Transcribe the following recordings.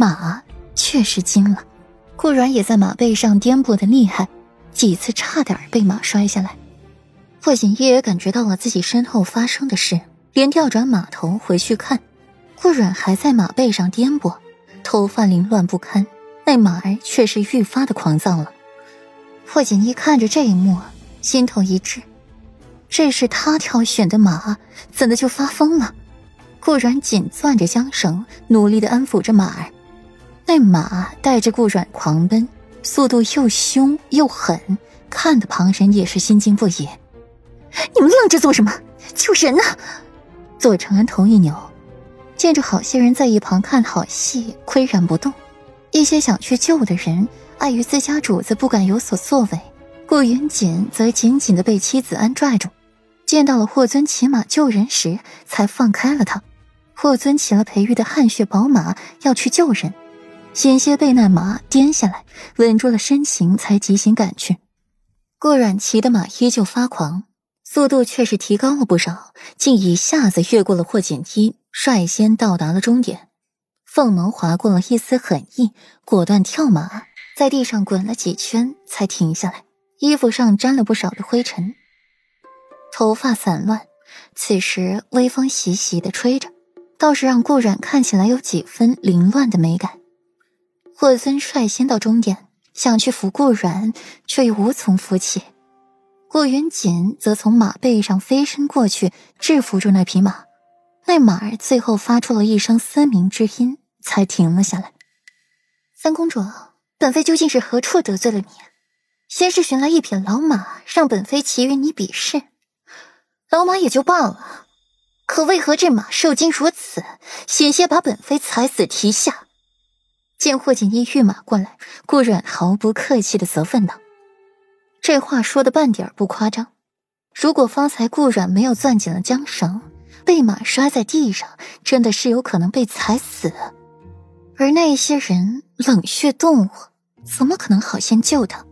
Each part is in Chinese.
马确实惊了，顾软也在马背上颠簸的厉害，几次差点被马摔下来。霍锦衣也感觉到了自己身后发生的事，连调转马头回去看，顾软还在马背上颠簸，头发凌乱不堪，那马儿却是愈发的狂躁了。霍锦衣看着这一幕，心头一滞，这是他挑选的马，怎的就发疯了？顾软紧攥着缰绳，努力的安抚着马儿。那马带着顾软狂奔，速度又凶又狠，看的旁人也是心惊不已。你们愣着做什么？救人呐！左承恩头一扭，见着好些人在一旁看好戏，岿然不动。一些想去救的人，碍于自家主子不敢有所作为，顾云锦则紧紧的被妻子安拽住。见到了霍尊骑马救人时，才放开了他。霍尊骑了裴玉的汗血宝马要去救人，险些被那马颠下来，稳住了身形，才急行赶去。顾阮骑的马依旧发狂，速度却是提高了不少，竟一下子越过了霍锦衣，率先到达了终点。凤眸划过了一丝狠意，果断跳马，在地上滚了几圈才停下来，衣服上沾了不少的灰尘，头发散乱，此时微风习习的吹着。倒是让顾染看起来有几分凌乱的美感。霍尊率先到终点，想去扶顾染，却又无从扶起。顾云锦则从马背上飞身过去，制服住那匹马。那马儿最后发出了一声嘶鸣之音，才停了下来。三公主，本妃究竟是何处得罪了你？先是寻来一匹老马，让本妃骑与你比试。老马也就罢了。可为何这马受惊如此，险些把本妃踩死蹄下？见霍锦衣御马过来，顾阮毫不客气的责问道：“这话说的半点不夸张。如果方才顾阮没有攥紧了缰绳，被马摔在地上，真的是有可能被踩死。而那些人冷血动物，怎么可能好心救他？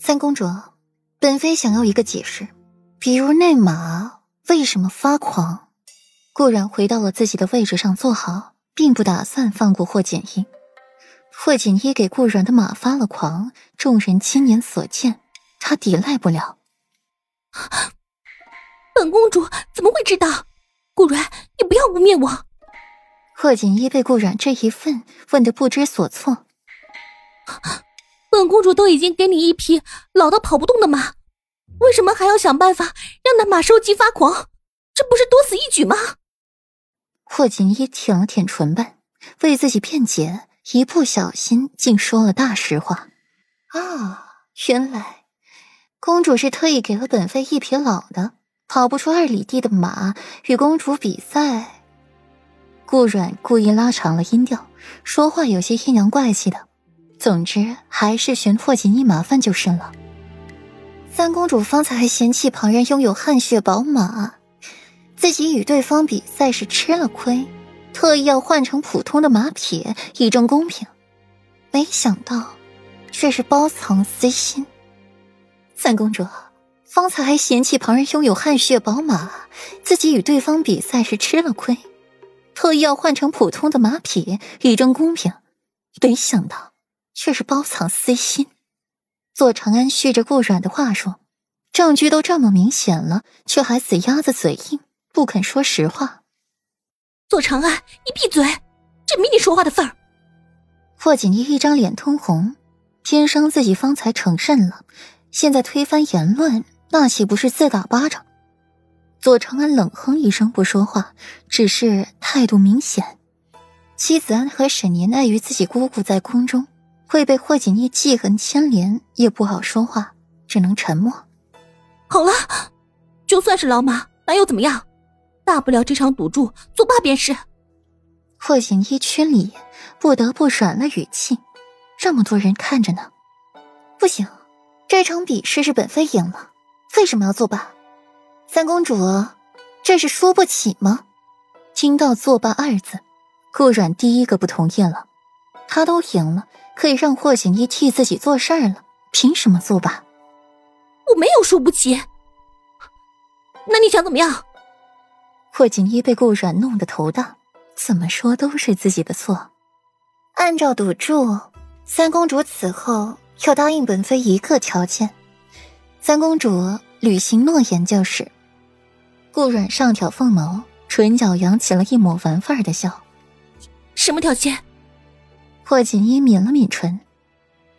三公主，本妃想要一个解释，比如那马。”为什么发狂？顾然回到了自己的位置上坐好，并不打算放过霍锦衣。霍锦衣给顾然的马发了狂，众人亲眼所见，他抵赖不了。本公主怎么会知道？顾然，你不要污蔑我！霍锦衣被顾然这一问问得不知所措。本公主都已经给你一匹老到跑不动的马。为什么还要想办法让那马受惊发狂？这不是多此一举吗？霍锦衣舔了舔唇瓣，为自己辩解，一不小心竟说了大实话。啊，原来公主是特意给了本妃一匹老的、跑不出二里地的马与公主比赛。顾阮故意拉长了音调，说话有些阴阳怪气的。总之，还是寻霍锦衣麻烦就是了。三公主方才还嫌弃旁人拥有汗血宝马，自己与对方比赛是吃了亏，特意要换成普通的马匹以证公平，没想到却是包藏私心。三公主方才还嫌弃旁人拥有汗血宝马，自己与对方比赛是吃了亏，特意要换成普通的马匹以证公平，没想到却是包藏私心。左长安续着顾阮的话说：“证据都这么明显了，却还死鸭子嘴硬，不肯说实话。”左长安，你闭嘴！这没你说话的份儿。霍锦衣一张脸通红，偏生自己方才承认了，现在推翻言论，那岂不是自打巴掌？左长安冷哼一声，不说话，只是态度明显。妻子安和沈年碍于自己姑姑在宫中。会被霍锦衣记恨牵连，也不好说话，只能沉默。好了，就算是老马，那又怎么样？大不了这场赌注作罢便是。霍锦衣缺礼，不得不软了语气。这么多人看着呢，不行，这场比试是本妃赢了，为什么要作罢？三公主，这是输不起吗？听到“作罢”二字，顾阮第一个不同意了。他都赢了。可以让霍锦衣替自己做事儿了，凭什么作罢？我没有输不起。那你想怎么样？霍锦衣被顾阮弄得头大，怎么说都是自己的错。按照赌注，三公主此后要答应本妃一个条件。三公主履行诺言就是。顾阮上挑凤眸，唇角扬起了一抹玩范儿的笑。什么条件？霍锦衣抿了抿唇，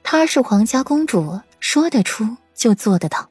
她是皇家公主，说得出就做得到。